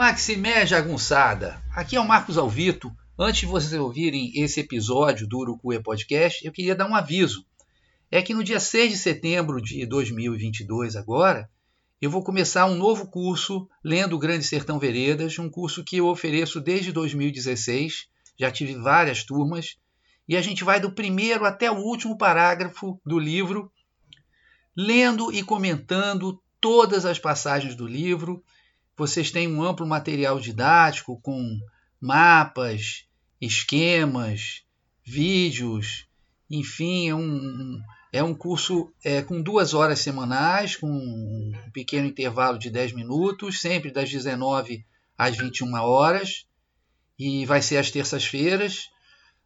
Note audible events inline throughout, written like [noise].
Maximé Jagunçada, aqui é o Marcos Alvito. Antes de vocês ouvirem esse episódio do Urucuia Podcast, eu queria dar um aviso. É que no dia 6 de setembro de 2022, agora, eu vou começar um novo curso lendo o Grande Sertão Veredas, um curso que eu ofereço desde 2016. Já tive várias turmas e a gente vai do primeiro até o último parágrafo do livro, lendo e comentando todas as passagens do livro vocês têm um amplo material didático com mapas, esquemas, vídeos, enfim, é um, é um curso é, com duas horas semanais, com um pequeno intervalo de 10 minutos, sempre das 19 às 21 horas, e vai ser às terças-feiras.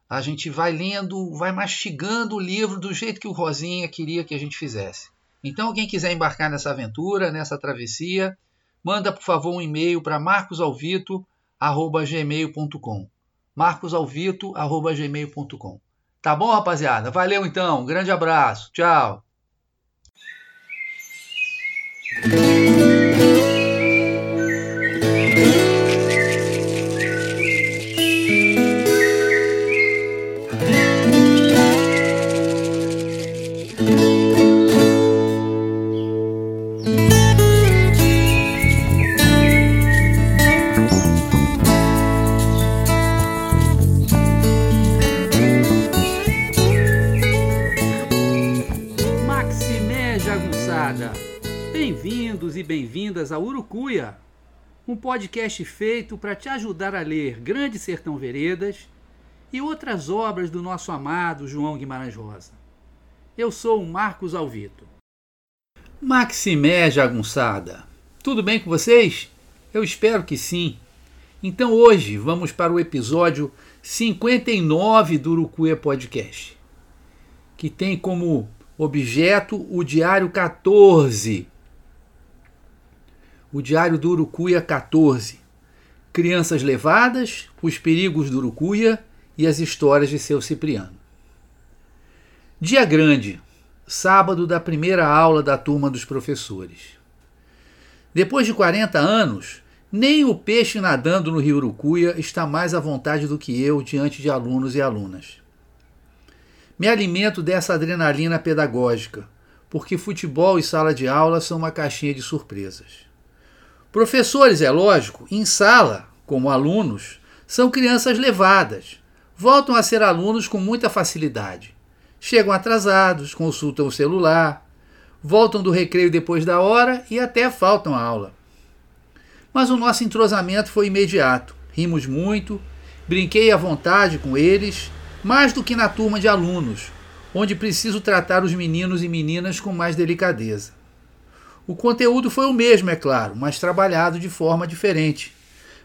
A gente vai lendo, vai mastigando o livro do jeito que o Rosinha queria que a gente fizesse. Então, quem quiser embarcar nessa aventura, nessa travessia, manda por favor um e-mail para marcosalvito@gmail.com. marcosalvito@gmail.com. Tá bom, rapaziada? Valeu então. Um grande abraço. Tchau. Bem-vindos e bem-vindas a Urucuia, um podcast feito para te ajudar a ler Grande Sertão Veredas e outras obras do nosso amado João Guimarães Rosa. Eu sou o Marcos Alvito. Maximé Jagunçada, tudo bem com vocês? Eu espero que sim. Então hoje vamos para o episódio 59 do Urucuia Podcast, que tem como objeto o Diário 14 o Diário do Urucuia 14. Crianças levadas, os perigos do Urucuia e as histórias de seu Cipriano. Dia grande, sábado da primeira aula da turma dos professores. Depois de 40 anos, nem o peixe nadando no rio Urucuia está mais à vontade do que eu diante de alunos e alunas. Me alimento dessa adrenalina pedagógica, porque futebol e sala de aula são uma caixinha de surpresas. Professores, é lógico, em sala, como alunos, são crianças levadas. Voltam a ser alunos com muita facilidade. Chegam atrasados, consultam o celular, voltam do recreio depois da hora e até faltam a aula. Mas o nosso entrosamento foi imediato. Rimos muito, brinquei à vontade com eles, mais do que na turma de alunos, onde preciso tratar os meninos e meninas com mais delicadeza. O conteúdo foi o mesmo, é claro, mas trabalhado de forma diferente,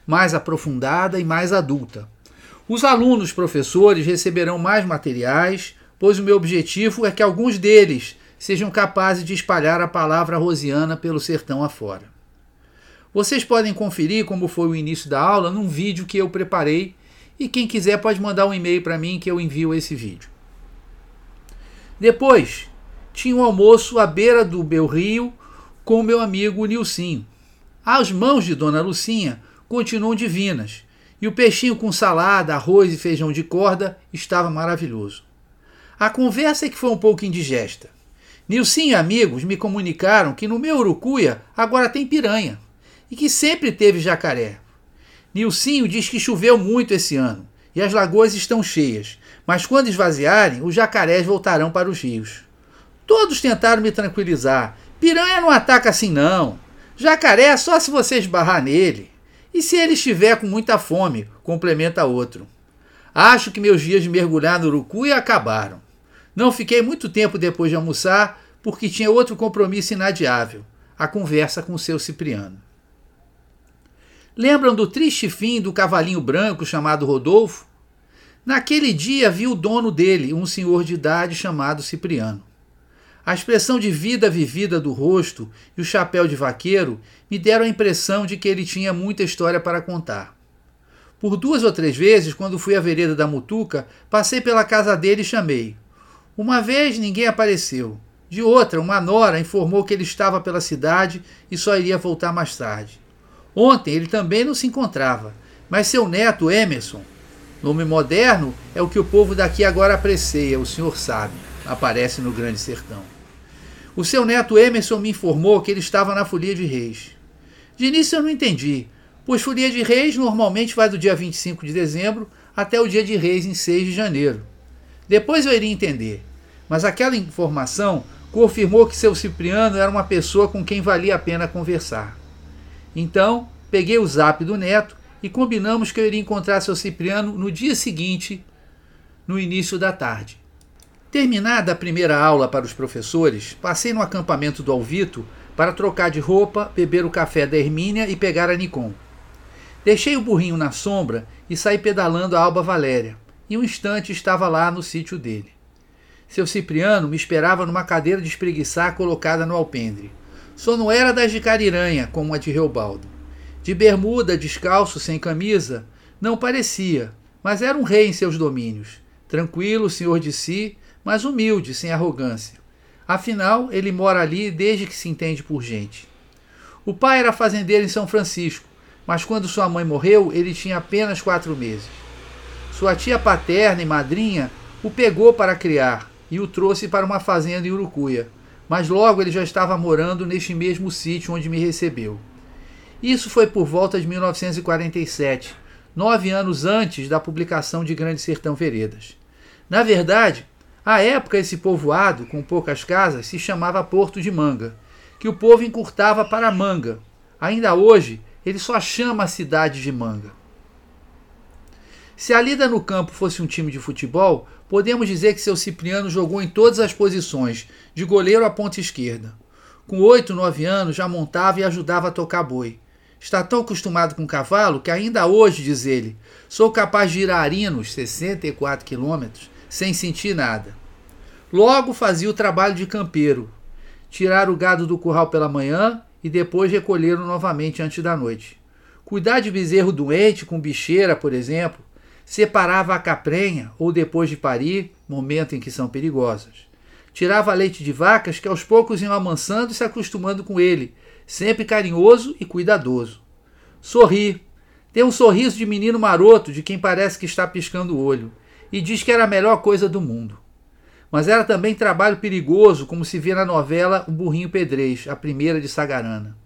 mais aprofundada e mais adulta. Os alunos professores receberão mais materiais, pois o meu objetivo é que alguns deles sejam capazes de espalhar a palavra rosiana pelo sertão afora. Vocês podem conferir como foi o início da aula num vídeo que eu preparei e quem quiser pode mandar um e-mail para mim que eu envio esse vídeo. Depois, tinha um almoço à beira do meu rio com meu amigo Nilcinho. As mãos de Dona Lucinha continuam divinas, e o peixinho com salada, arroz e feijão de corda estava maravilhoso. A conversa é que foi um pouco indigesta. Nilcinho e amigos me comunicaram que no meu Urucuia agora tem piranha e que sempre teve jacaré. Nilcinho diz que choveu muito esse ano e as lagoas estão cheias, mas quando esvaziarem, os jacarés voltarão para os rios. Todos tentaram me tranquilizar Piranha não ataca assim não. Jacaré é só se você esbarrar nele. E se ele estiver com muita fome, complementa outro. Acho que meus dias de mergulhar no Urucuia acabaram. Não fiquei muito tempo depois de almoçar, porque tinha outro compromisso inadiável, a conversa com seu Cipriano. Lembram do triste fim do cavalinho branco chamado Rodolfo? Naquele dia vi o dono dele, um senhor de idade chamado Cipriano. A expressão de vida vivida do rosto e o chapéu de vaqueiro me deram a impressão de que ele tinha muita história para contar. Por duas ou três vezes, quando fui à vereda da Mutuca, passei pela casa dele e chamei. Uma vez ninguém apareceu. De outra, uma nora informou que ele estava pela cidade e só iria voltar mais tarde. Ontem ele também não se encontrava, mas seu neto Emerson, nome moderno é o que o povo daqui agora aprecia, o senhor sabe, aparece no Grande Sertão. O seu neto Emerson me informou que ele estava na Folia de Reis. De início eu não entendi, pois Folia de Reis normalmente vai do dia 25 de dezembro até o dia de Reis em 6 de janeiro. Depois eu iria entender, mas aquela informação confirmou que seu Cipriano era uma pessoa com quem valia a pena conversar. Então, peguei o zap do neto e combinamos que eu iria encontrar seu Cipriano no dia seguinte, no início da tarde. Terminada a primeira aula para os professores, passei no acampamento do Alvito para trocar de roupa, beber o café da Hermínia e pegar a Nikon. Deixei o burrinho na sombra e saí pedalando a Alba Valéria. Em um instante estava lá no sítio dele. Seu Cipriano me esperava numa cadeira de espreguiçar colocada no alpendre. Só não era das de Cariranha, como a de Reobaldo. De bermuda, descalço, sem camisa, não parecia, mas era um rei em seus domínios. Tranquilo, senhor de si, mas humilde, sem arrogância. Afinal, ele mora ali desde que se entende por gente. O pai era fazendeiro em São Francisco, mas quando sua mãe morreu, ele tinha apenas quatro meses. Sua tia paterna e madrinha o pegou para criar, e o trouxe para uma fazenda em Urucuia, mas logo ele já estava morando neste mesmo sítio onde me recebeu. Isso foi por volta de 1947, nove anos antes da publicação de Grande Sertão Veredas. Na verdade, à época esse povoado, com poucas casas, se chamava Porto de Manga, que o povo encurtava para Manga. Ainda hoje, ele só chama a cidade de Manga. Se a lida no campo fosse um time de futebol, podemos dizer que seu Cipriano jogou em todas as posições, de goleiro à ponta esquerda. Com oito, nove anos já montava e ajudava a tocar boi. Está tão acostumado com cavalo que ainda hoje, diz ele, sou capaz de ir a Arinos, 64 quilômetros, sem sentir nada. Logo fazia o trabalho de campeiro, tirar o gado do curral pela manhã e depois recolhê-lo novamente antes da noite. Cuidar de bezerro doente com bicheira, por exemplo, separava a caprenha ou depois de parir, momento em que são perigosas. Tirava leite de vacas que aos poucos iam amansando e se acostumando com ele, sempre carinhoso e cuidadoso. Sorri. Tem um sorriso de menino maroto de quem parece que está piscando o olho, e diz que era a melhor coisa do mundo. Mas era também trabalho perigoso, como se vê na novela O Burrinho Pedrez, a primeira de Sagarana.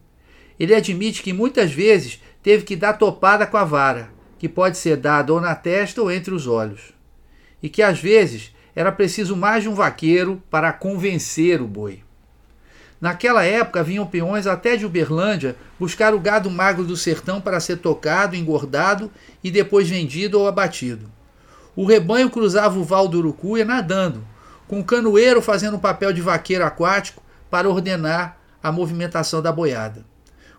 Ele admite que muitas vezes teve que dar topada com a vara, que pode ser dado ou na testa ou entre os olhos, e que às vezes era preciso mais de um vaqueiro para convencer o boi. Naquela época vinham peões até de Uberlândia buscar o gado magro do sertão para ser tocado, engordado e depois vendido ou abatido. O rebanho cruzava o val do Urucuia nadando, com o canoeiro fazendo o papel de vaqueiro aquático para ordenar a movimentação da boiada.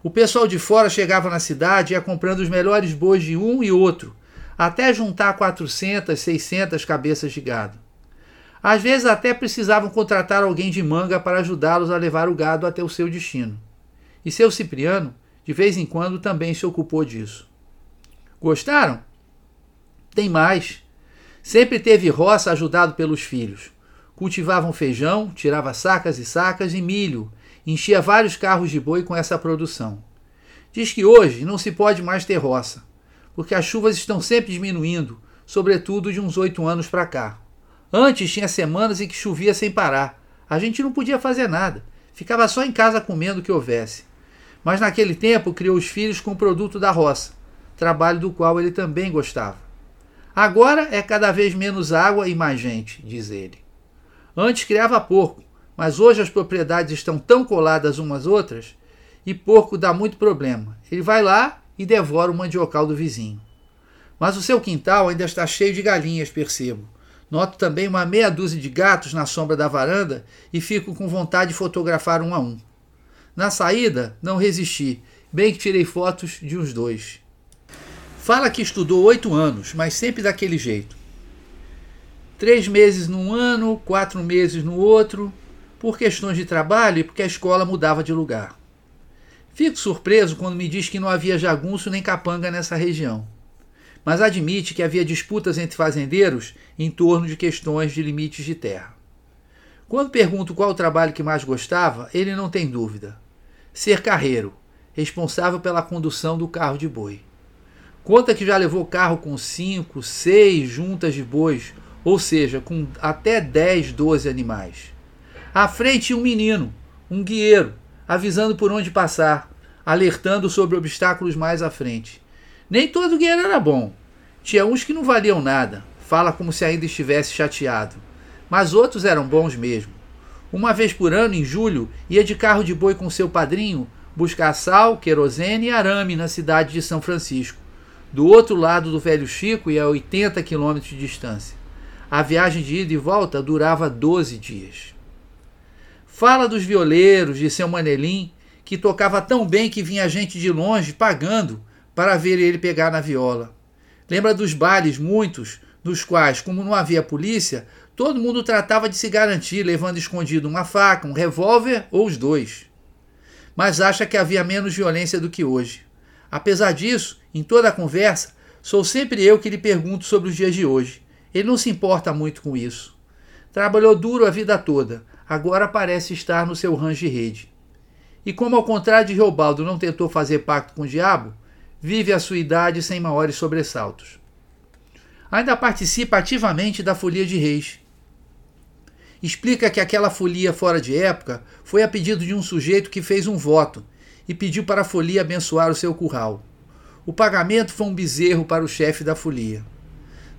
O pessoal de fora chegava na cidade e ia comprando os melhores bois de um e outro, até juntar 400, 600 cabeças de gado. Às vezes até precisavam contratar alguém de manga para ajudá-los a levar o gado até o seu destino. E seu Cipriano, de vez em quando, também se ocupou disso. Gostaram? Tem mais. Sempre teve roça ajudado pelos filhos. Cultivavam feijão, tirava sacas e sacas e milho, enchia vários carros de boi com essa produção. Diz que hoje não se pode mais ter roça, porque as chuvas estão sempre diminuindo, sobretudo de uns oito anos para cá. Antes tinha semanas em que chovia sem parar. A gente não podia fazer nada, ficava só em casa comendo o que houvesse. Mas naquele tempo criou os filhos com o produto da roça, trabalho do qual ele também gostava. Agora é cada vez menos água e mais gente, diz ele. Antes criava porco, mas hoje as propriedades estão tão coladas umas às outras e porco dá muito problema. Ele vai lá e devora o mandiocal do vizinho. Mas o seu quintal ainda está cheio de galinhas, percebo. Noto também uma meia dúzia de gatos na sombra da varanda e fico com vontade de fotografar um a um. Na saída, não resisti, bem que tirei fotos de uns dois. Fala que estudou oito anos, mas sempre daquele jeito. Três meses num ano, quatro meses no outro, por questões de trabalho e porque a escola mudava de lugar. Fico surpreso quando me diz que não havia jagunço nem capanga nessa região, mas admite que havia disputas entre fazendeiros em torno de questões de limites de terra. Quando pergunto qual o trabalho que mais gostava, ele não tem dúvida. Ser carreiro. responsável pela condução do carro de boi. Conta que já levou carro com cinco, seis juntas de bois, ou seja, com até 10, 12 animais. À frente um menino, um guieiro, avisando por onde passar, alertando sobre obstáculos mais à frente. Nem todo guerreiro era bom. Tinha uns que não valiam nada, fala como se ainda estivesse chateado. Mas outros eram bons mesmo. Uma vez por ano, em julho, ia de carro de boi com seu padrinho buscar sal, querosene e arame na cidade de São Francisco, do outro lado do Velho Chico e a 80 quilômetros de distância. A viagem de ida e volta durava 12 dias. Fala dos violeiros, de seu Manelim, que tocava tão bem que vinha gente de longe pagando para ver ele pegar na viola. Lembra dos bailes, muitos, nos quais, como não havia polícia, todo mundo tratava de se garantir, levando escondido uma faca, um revólver ou os dois. Mas acha que havia menos violência do que hoje. Apesar disso, em toda a conversa, sou sempre eu que lhe pergunto sobre os dias de hoje. Ele não se importa muito com isso. Trabalhou duro a vida toda, agora parece estar no seu rancho de rede. E como ao contrário de Reobaldo não tentou fazer pacto com o diabo, vive a sua idade sem maiores sobressaltos. Ainda participa ativamente da folia de reis. Explica que aquela folia fora de época foi a pedido de um sujeito que fez um voto e pediu para a folia abençoar o seu curral. O pagamento foi um bezerro para o chefe da folia.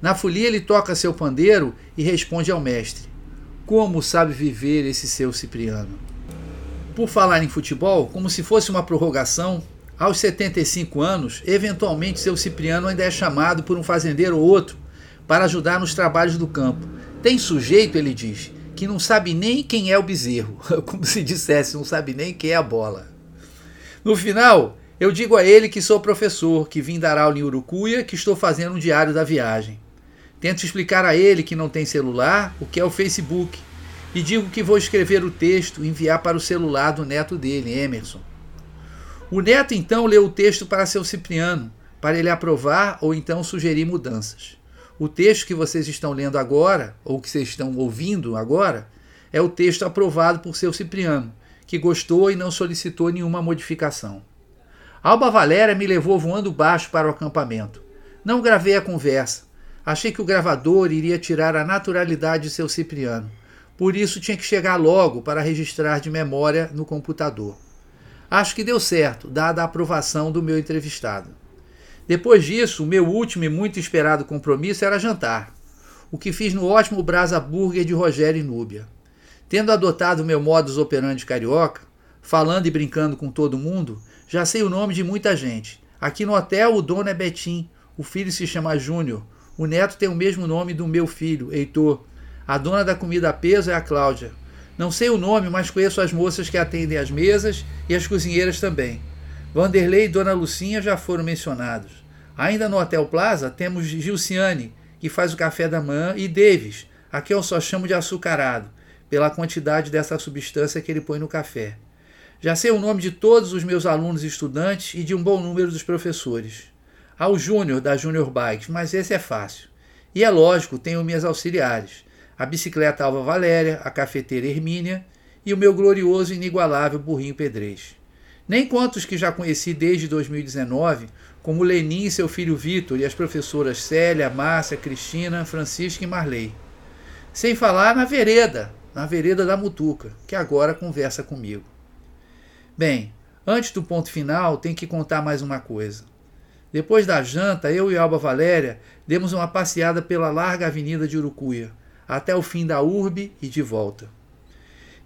Na folia ele toca seu pandeiro e responde ao mestre: como sabe viver esse seu Cipriano? Por falar em futebol, como se fosse uma prorrogação, aos 75 anos, eventualmente seu Cipriano ainda é chamado por um fazendeiro ou outro para ajudar nos trabalhos do campo. Tem sujeito, ele diz, que não sabe nem quem é o bezerro, [laughs] como se dissesse, não sabe nem quem é a bola. No final, eu digo a ele que sou professor, que vim dar aula em Urucuia, que estou fazendo um diário da viagem. Tento explicar a ele que não tem celular o que é o Facebook e digo que vou escrever o texto e enviar para o celular do neto dele, Emerson. O neto então leu o texto para seu Cipriano, para ele aprovar ou então sugerir mudanças. O texto que vocês estão lendo agora, ou que vocês estão ouvindo agora, é o texto aprovado por seu Cipriano, que gostou e não solicitou nenhuma modificação. Alba Valéria me levou voando baixo para o acampamento. Não gravei a conversa, Achei que o gravador iria tirar a naturalidade de seu Cipriano. Por isso tinha que chegar logo para registrar de memória no computador. Acho que deu certo, dada a aprovação do meu entrevistado. Depois disso, o meu último e muito esperado compromisso era jantar, o que fiz no ótimo Brasa Burger de Rogério e Núbia. Tendo adotado meu modus operandi carioca, falando e brincando com todo mundo, já sei o nome de muita gente. Aqui no hotel, o dono é Betim, o filho se chama Júnior, o neto tem o mesmo nome do meu filho, Heitor. A dona da comida a peso é a Cláudia. Não sei o nome, mas conheço as moças que atendem as mesas e as cozinheiras também. Vanderlei e Dona Lucinha já foram mencionados. Ainda no Hotel Plaza temos Gilciane, que faz o café da manhã, e Davis, a quem eu só chamo de açucarado, pela quantidade dessa substância que ele põe no café. Já sei o nome de todos os meus alunos e estudantes e de um bom número dos professores ao Júnior da Júnior Bikes, mas esse é fácil. E é lógico, tenho minhas auxiliares: a bicicleta Alva Valéria, a cafeteira Hermínia e o meu glorioso e inigualável burrinho Pedrez. Nem quantos que já conheci desde 2019, como Lenin e seu filho Vitor e as professoras Célia, Márcia, Cristina, Francisca e Marley. Sem falar na vereda, na vereda da Mutuca, que agora conversa comigo. Bem, antes do ponto final, tem que contar mais uma coisa. Depois da janta, eu e Alba Valéria demos uma passeada pela larga avenida de Urucuia, até o fim da urbe e de volta.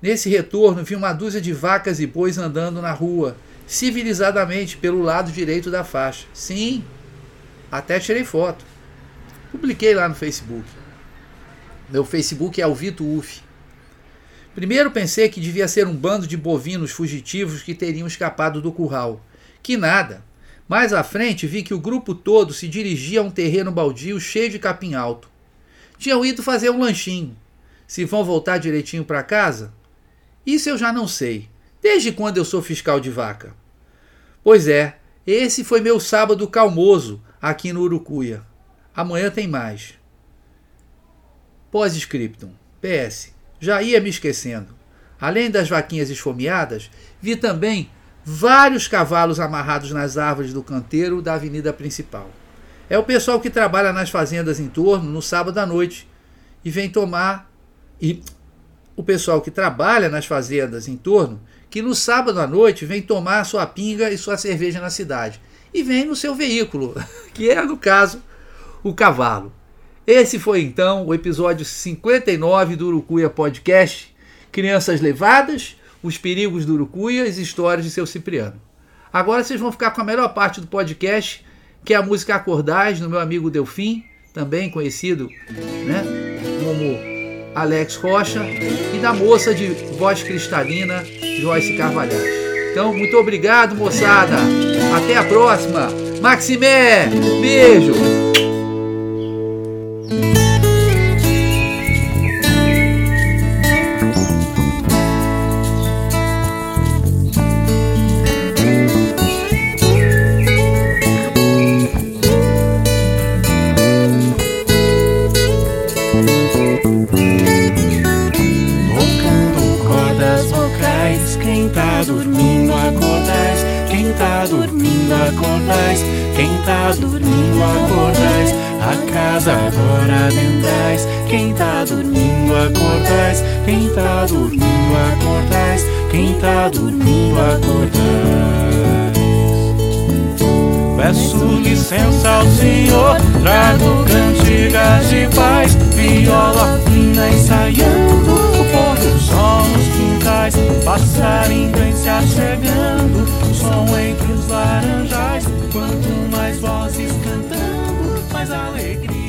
Nesse retorno, vi uma dúzia de vacas e bois andando na rua, civilizadamente pelo lado direito da faixa. Sim, até tirei foto. Publiquei lá no Facebook. Meu Facebook é o Vito Uf. Primeiro pensei que devia ser um bando de bovinos fugitivos que teriam escapado do curral. Que nada. Mais à frente, vi que o grupo todo se dirigia a um terreno baldio cheio de capim alto. Tinham ido fazer um lanchinho. Se vão voltar direitinho para casa? Isso eu já não sei. Desde quando eu sou fiscal de vaca? Pois é, esse foi meu sábado calmoso aqui no Urucuia. Amanhã tem mais. Pós-scriptum. PS. Já ia me esquecendo. Além das vaquinhas esfomeadas, vi também vários cavalos amarrados nas árvores do canteiro da avenida principal. É o pessoal que trabalha nas fazendas em torno no sábado à noite e vem tomar. E o pessoal que trabalha nas fazendas em torno, que no sábado à noite vem tomar sua pinga e sua cerveja na cidade. E vem no seu veículo, [laughs] que é, no caso, o cavalo. Esse foi então o episódio 59 do Urucuia Podcast. Crianças levadas, os perigos do Urucuia e as histórias de seu Cipriano. Agora vocês vão ficar com a melhor parte do podcast, que é a música Acordais, do meu amigo Delfim, também conhecido né, como Alex Rocha, e da moça de voz cristalina, Joyce Carvalhais. Então, muito obrigado, moçada. Até a próxima. Maximé, beijo. acordais, quem tá dormindo é acordais, quem tá dormindo é acordais. Peço licença ao Senhor, trago cantigas de paz, viola fina ensaiando, o povo do sol nos quintais, passarinho se achegando, o som entre os laranjais, quanto mais vozes cantando, mais alegria.